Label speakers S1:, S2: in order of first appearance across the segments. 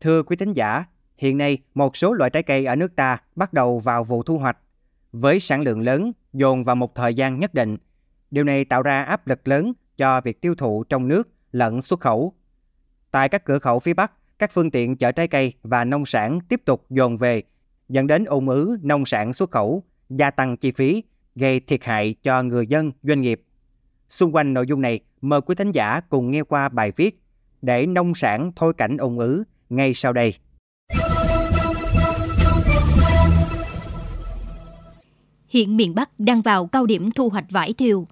S1: Thưa quý thính giả, hiện nay một số loại trái cây ở nước ta bắt đầu vào vụ thu hoạch với sản lượng lớn dồn vào một thời gian nhất định. Điều này tạo ra áp lực lớn cho việc tiêu thụ trong nước lẫn xuất khẩu. Tại các cửa khẩu phía Bắc, các phương tiện chở trái cây và nông sản tiếp tục dồn về, dẫn đến ủng ứ nông sản xuất khẩu, gia tăng chi phí, gây thiệt hại cho người dân, doanh nghiệp. Xung quanh nội dung này, mời quý thính giả cùng nghe qua bài viết để nông sản thôi cảnh ủng ứ ngay sau đây.
S2: Hiện miền Bắc đang vào cao điểm thu hoạch vải thiều.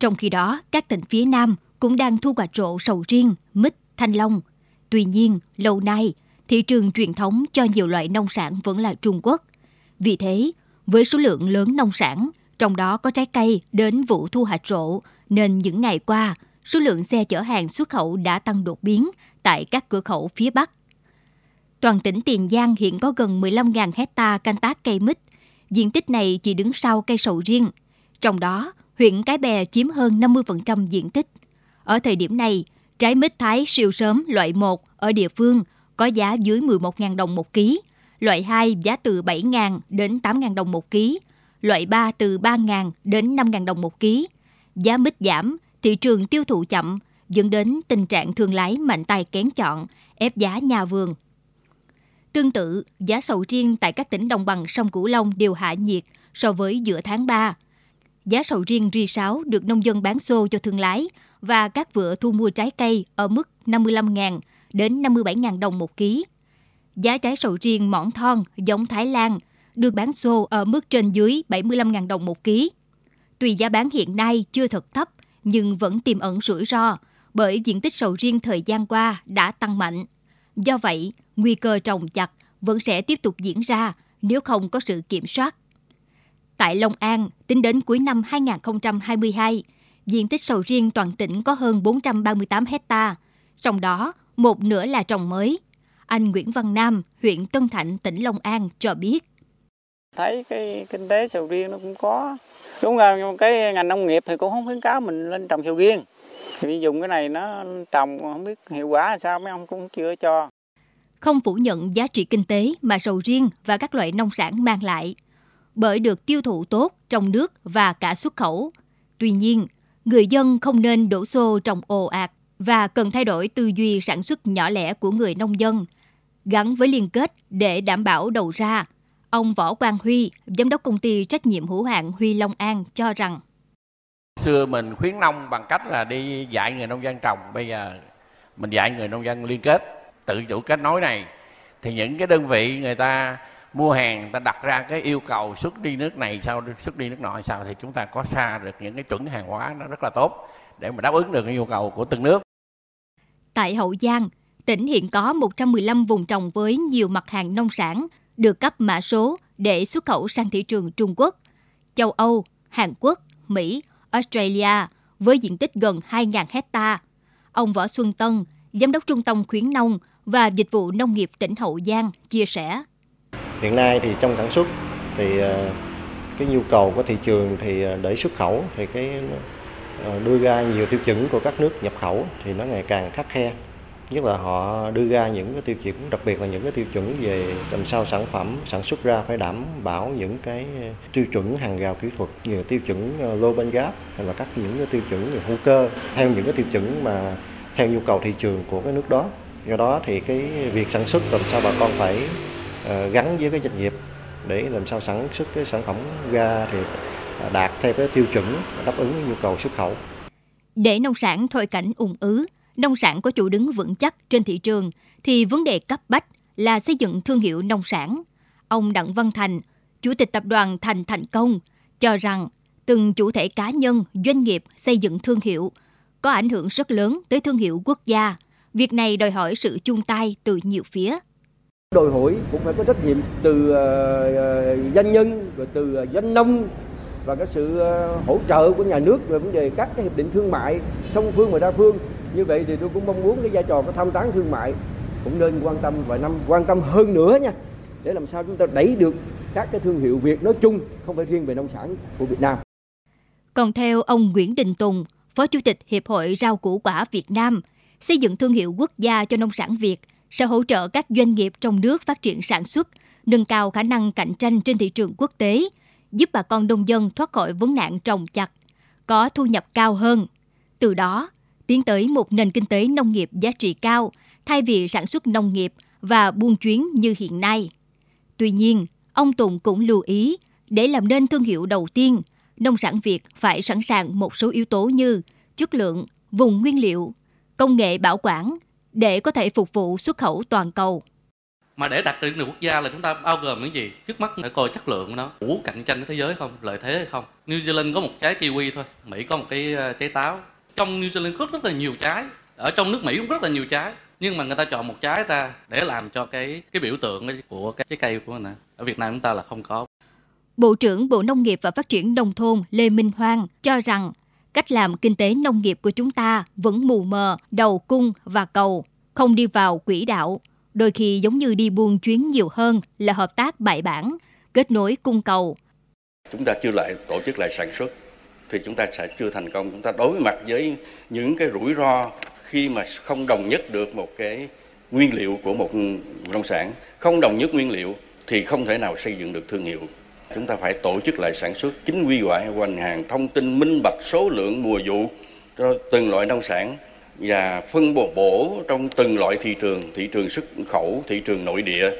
S2: Trong khi đó, các tỉnh phía Nam cũng đang thu hoạch rộ sầu riêng, mít, thanh long. Tuy nhiên, lâu nay, thị trường truyền thống cho nhiều loại nông sản vẫn là Trung Quốc. Vì thế, với số lượng lớn nông sản, trong đó có trái cây đến vụ thu hoạch rộ, nên những ngày qua, số lượng xe chở hàng xuất khẩu đã tăng đột biến tại các cửa khẩu phía Bắc. Toàn tỉnh Tiền Giang hiện có gần 15.000 hecta canh tác cây mít. Diện tích này chỉ đứng sau cây sầu riêng. Trong đó, huyện Cái Bè chiếm hơn 50% diện tích. Ở thời điểm này, trái mít Thái siêu sớm loại 1 ở địa phương có giá dưới 11.000 đồng một ký, loại 2 giá từ 7.000 đến 8.000 đồng một ký, loại 3 từ 3.000 đến 5.000 đồng một ký. Giá mít giảm, thị trường tiêu thụ chậm, dẫn đến tình trạng thương lái mạnh tay kén chọn, ép giá nhà vườn. Tương tự, giá sầu riêng tại các tỉnh đồng bằng sông Cửu Long đều hạ nhiệt so với giữa tháng 3. Giá sầu riêng ri 6 được nông dân bán xô cho thương lái và các vựa thu mua trái cây ở mức 55.000 đến 57.000 đồng một ký. Giá trái sầu riêng mỏn thon giống Thái Lan được bán xô ở mức trên dưới 75.000 đồng một ký. Tuy giá bán hiện nay chưa thật thấp, nhưng vẫn tiềm ẩn rủi ro bởi diện tích sầu riêng thời gian qua đã tăng mạnh. Do vậy, nguy cơ trồng chặt vẫn sẽ tiếp tục diễn ra nếu không có sự kiểm soát. Tại Long An, tính đến cuối năm 2022, diện tích sầu riêng toàn tỉnh có hơn 438 hecta, trong đó một nửa là trồng mới. Anh Nguyễn Văn Nam, huyện Tân Thạnh, tỉnh Long An cho biết.
S3: Thấy cái kinh tế sầu riêng nó cũng có. Đúng là cái ngành nông nghiệp thì cũng không khuyến cáo mình lên trồng sầu riêng. Vì dùng cái này nó trồng không biết hiệu quả là sao mấy ông cũng chưa cho.
S2: Không phủ nhận giá trị kinh tế mà sầu riêng và các loại nông sản mang lại, bởi được tiêu thụ tốt trong nước và cả xuất khẩu. Tuy nhiên, người dân không nên đổ xô trồng ồ ạt và cần thay đổi tư duy sản xuất nhỏ lẻ của người nông dân, gắn với liên kết để đảm bảo đầu ra. Ông Võ Quang Huy, giám đốc công ty trách nhiệm hữu hạn Huy Long An cho rằng
S4: Xưa mình khuyến nông bằng cách là đi dạy người nông dân trồng, bây giờ mình dạy người nông dân liên kết, tự chủ kết nối này thì những cái đơn vị người ta mua hàng người ta đặt ra cái yêu cầu xuất đi nước này sao xuất đi nước nọ sao thì chúng ta có xa được những cái chuẩn hàng hóa nó rất là tốt để mà đáp ứng được cái yêu cầu của từng nước.
S2: Tại Hậu Giang, tỉnh hiện có 115 vùng trồng với nhiều mặt hàng nông sản được cấp mã số để xuất khẩu sang thị trường Trung Quốc, châu Âu, Hàn Quốc, Mỹ, Australia với diện tích gần 2.000 hecta. Ông Võ Xuân Tân, Giám đốc Trung tâm khuyến nông và dịch vụ nông nghiệp tỉnh Hậu Giang chia sẻ.
S5: Hiện nay thì trong sản xuất thì ờ, cái nhu cầu của thị trường thì ờ, để xuất khẩu thì cái ờ, đưa ra nhiều tiêu chuẩn của các nước nhập khẩu thì nó ngày càng khắc khe nhất là họ đưa ra những cái tiêu chuẩn, đặc biệt là những cái tiêu chuẩn về làm sao sản phẩm sản xuất ra phải đảm bảo những cái tiêu chuẩn hàng rào kỹ thuật như tiêu chuẩn Global Gap hay là các những cái tiêu chuẩn về hữu cơ, theo những cái tiêu chuẩn mà theo nhu cầu thị trường của cái nước đó do đó thì cái việc sản xuất làm sao bà con phải ờ, gắn với cái doanh nghiệp để làm sao sản xuất cái sản phẩm ra thì ờ, đạt theo cái tiêu chuẩn đáp ứng với nhu cầu xuất khẩu.
S2: Để nông sản thôi cảnh ủng ứ, nông sản có chỗ đứng vững chắc trên thị trường thì vấn đề cấp bách là xây dựng thương hiệu nông sản. Ông Đặng Văn Thành, Chủ tịch Tập đoàn Thành Thành Công, cho rằng từng chủ thể cá nhân, doanh nghiệp xây dựng thương hiệu có ảnh hưởng rất lớn tới thương hiệu quốc gia. Việc này đòi hỏi sự chung tay từ nhiều phía.
S6: Đòi hỏi cũng phải có trách nhiệm từ uh, doanh nhân, rồi từ doanh nông và cái sự uh, hỗ trợ của nhà nước về vấn đề các cái hiệp định thương mại song phương và đa phương. Như vậy thì tôi cũng mong muốn cái vai trò của tham tán thương mại cũng nên quan tâm và năm quan tâm hơn nữa nha để làm sao chúng ta đẩy được các cái thương hiệu Việt nói chung không phải riêng về nông sản của Việt Nam.
S2: Còn theo ông Nguyễn Đình Tùng, Phó Chủ tịch Hiệp hội Rau củ quả Việt Nam, xây dựng thương hiệu quốc gia cho nông sản Việt sẽ hỗ trợ các doanh nghiệp trong nước phát triển sản xuất, nâng cao khả năng cạnh tranh trên thị trường quốc tế, giúp bà con nông dân thoát khỏi vấn nạn trồng chặt, có thu nhập cao hơn. Từ đó, tiến tới một nền kinh tế nông nghiệp giá trị cao thay vì sản xuất nông nghiệp và buôn chuyến như hiện nay. Tuy nhiên, ông Tùng cũng lưu ý, để làm nên thương hiệu đầu tiên, nông sản Việt phải sẵn sàng một số yếu tố như chất lượng, vùng nguyên liệu, công nghệ bảo quản để có thể phục vụ xuất khẩu toàn cầu.
S7: Mà để đạt chuẩn quốc gia là chúng ta bao gồm những gì? Trước mắt phải coi chất lượng của nó, đủ cạnh tranh với thế giới không, lợi thế hay không. New Zealand có một trái kiwi thôi, Mỹ có một cái ờ, trái táo. Trong New Zealand rất rất là nhiều trái, ở trong nước Mỹ cũng rất là nhiều trái nhưng mà người ta chọn một trái ra để làm cho cái cái biểu tượng của cái trái cây của mình ở Việt Nam chúng ta là không có
S2: Bộ trưởng Bộ Nông nghiệp và Phát triển Nông thôn Lê Minh Hoang cho rằng cách làm kinh tế nông nghiệp của chúng ta vẫn mù mờ, đầu cung và cầu, không đi vào quỹ đạo. Đôi khi giống như đi buôn chuyến nhiều hơn là hợp tác bài bản, kết nối cung cầu.
S8: Chúng ta chưa lại tổ chức lại sản xuất thì chúng ta sẽ chưa thành công. Chúng ta đối mặt với những cái rủi ro khi mà không đồng nhất được một cái nguyên liệu của một nông sản, không đồng nhất nguyên liệu thì không thể nào xây dựng được thương hiệu. Chúng ta phải tổ chức lại sản xuất chính quy hoại hoành hàng, thông tin minh bạch số lượng mùa vụ cho từng loại nông sản và phân bổ bổ trong từng loại thị trường, thị trường xuất khẩu, thị trường nội địa.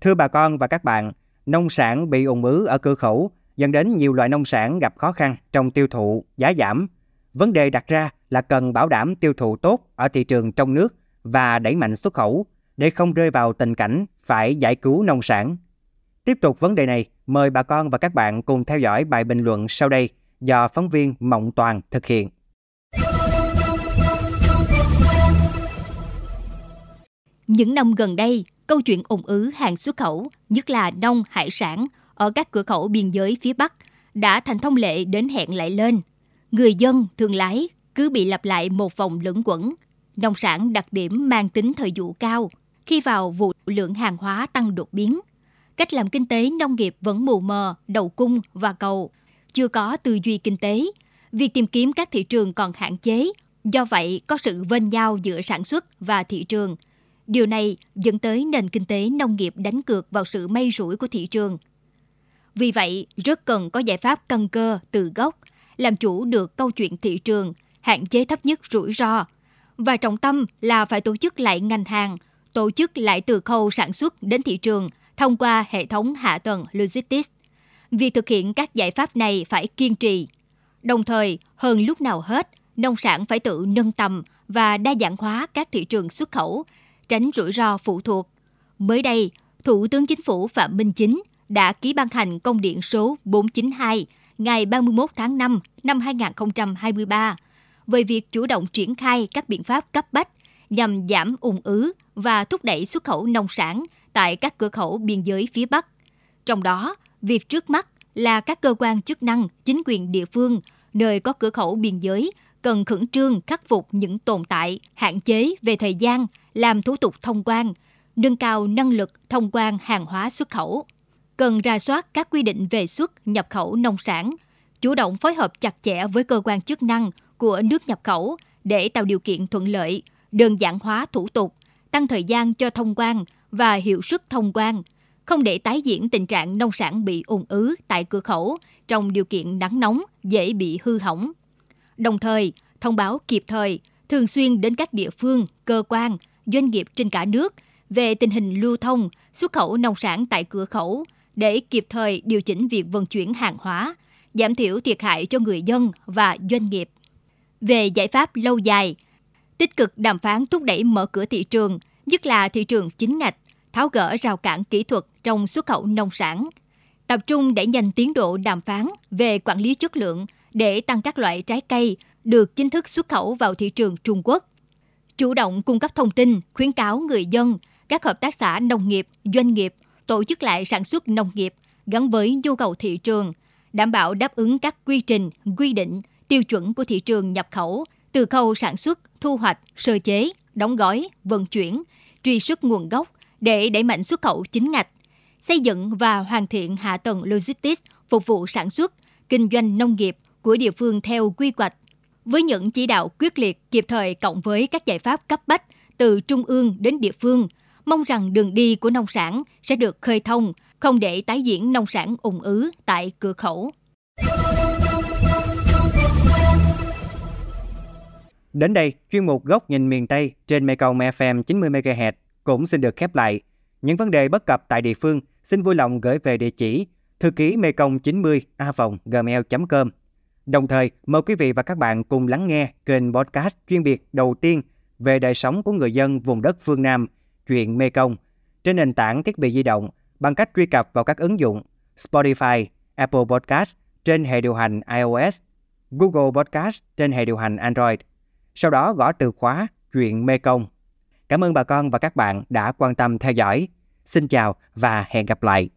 S1: Thưa bà con và các bạn, nông sản bị ủng ứ ở cửa khẩu dẫn đến nhiều loại nông sản gặp khó khăn trong tiêu thụ, giá giảm. Vấn đề đặt ra là cần bảo đảm tiêu thụ tốt ở thị trường trong nước và đẩy mạnh xuất khẩu để không rơi vào tình cảnh phải giải cứu nông sản. Tiếp tục vấn đề này, mời bà con và các bạn cùng theo dõi bài bình luận sau đây do phóng viên Mộng Toàn thực hiện.
S2: Những năm gần đây, câu chuyện ủng ứ hàng xuất khẩu, nhất là nông hải sản ở các cửa khẩu biên giới phía Bắc đã thành thông lệ đến hẹn lại lên. Người dân, thương lái cứ bị lặp lại một vòng lẫn quẩn. Nông sản đặc điểm mang tính thời vụ cao, khi vào vụ lượng hàng hóa tăng đột biến. Cách làm kinh tế nông nghiệp vẫn mù mờ, đầu cung và cầu. Chưa có tư duy kinh tế. Việc tìm kiếm các thị trường còn hạn chế. Do vậy, có sự vênh nhau giữa sản xuất và thị trường. Điều này dẫn tới nền kinh tế nông nghiệp đánh cược vào sự may rủi của thị trường. Vì vậy, rất cần có giải pháp căn cơ từ gốc, làm chủ được câu chuyện thị trường, hạn chế thấp nhất rủi ro. Và trọng tâm là phải tổ chức lại ngành hàng, tổ chức lại từ khâu sản xuất đến thị trường thông qua hệ thống hạ tầng logistics. Việc thực hiện các giải pháp này phải kiên trì. Đồng thời, hơn lúc nào hết, nông sản phải tự nâng tầm và đa dạng hóa các thị trường xuất khẩu, tránh rủi ro phụ thuộc. Mới đây, Thủ tướng Chính phủ Phạm Minh Chính đã ký ban hành công điện số 492 ngày 31 tháng 5 năm 2023 về việc chủ động triển khai các biện pháp cấp bách nhằm giảm ủng ứ và thúc đẩy xuất khẩu nông sản tại các cửa khẩu biên giới phía Bắc. Trong đó, việc trước mắt là các cơ quan chức năng, chính quyền địa phương nơi có cửa khẩu biên giới cần khẩn trương khắc phục những tồn tại, hạn chế về thời gian, làm thủ tục thông quan, nâng cao năng lực thông quan hàng hóa xuất khẩu cần ra soát các quy định về xuất nhập khẩu nông sản, chủ động phối hợp chặt chẽ với cơ quan chức năng của nước nhập khẩu để tạo điều kiện thuận lợi, đơn giản hóa thủ tục, tăng thời gian cho thông quan và hiệu suất thông quan, không để tái diễn tình trạng nông sản bị ùn ứ tại cửa khẩu trong điều kiện nắng nóng dễ bị hư hỏng. Đồng thời, thông báo kịp thời, thường xuyên đến các địa phương, cơ quan, doanh nghiệp trên cả nước về tình hình lưu thông, xuất khẩu nông sản tại cửa khẩu, để kịp thời điều chỉnh việc vận chuyển hàng hóa, giảm thiểu thiệt hại cho người dân và doanh nghiệp. Về giải pháp lâu dài, tích cực đàm phán thúc đẩy mở cửa thị trường, nhất là thị trường chính ngạch, tháo gỡ rào cản kỹ thuật trong xuất khẩu nông sản, tập trung đẩy nhanh tiến độ đàm phán về quản lý chất lượng để tăng các loại trái cây được chính thức xuất khẩu vào thị trường Trung Quốc. Chủ động cung cấp thông tin, khuyến cáo người dân, các hợp tác xã nông nghiệp, doanh nghiệp tổ chức lại sản xuất nông nghiệp gắn với nhu cầu thị trường, đảm bảo đáp ứng các quy trình, quy định, tiêu chuẩn của thị trường nhập khẩu từ khâu sản xuất, thu hoạch, sơ chế, đóng gói, vận chuyển, truy xuất nguồn gốc để đẩy mạnh xuất khẩu chính ngạch, xây dựng và hoàn thiện hạ tầng logistics phục vụ sản xuất, kinh doanh nông nghiệp của địa phương theo quy hoạch, Với những chỉ đạo quyết liệt kịp thời cộng với các giải pháp cấp bách từ trung ương đến địa phương, mong rằng đường đi của nông sản sẽ được khơi thông, không để tái diễn nông sản ủng ứ tại cửa khẩu.
S1: Đến đây, chuyên mục Góc nhìn miền Tây trên Mekong FM 90MHz cũng xin được khép lại. Những vấn đề bất cập tại địa phương xin vui lòng gửi về địa chỉ thư ký mekong 90 a gmail.com. Đồng thời, mời quý vị và các bạn cùng lắng nghe kênh podcast chuyên biệt đầu tiên về đời sống của người dân vùng đất phương Nam, chuyện Mekong, trên nền tảng thiết bị di động bằng cách truy cập vào các ứng dụng Spotify, Apple Podcast trên hệ điều hành iOS, Google Podcast trên hệ điều hành Android. Sau đó gõ từ khóa chuyện Mekong. Cảm ơn bà con và các bạn đã quan tâm theo dõi. Xin chào và hẹn gặp lại.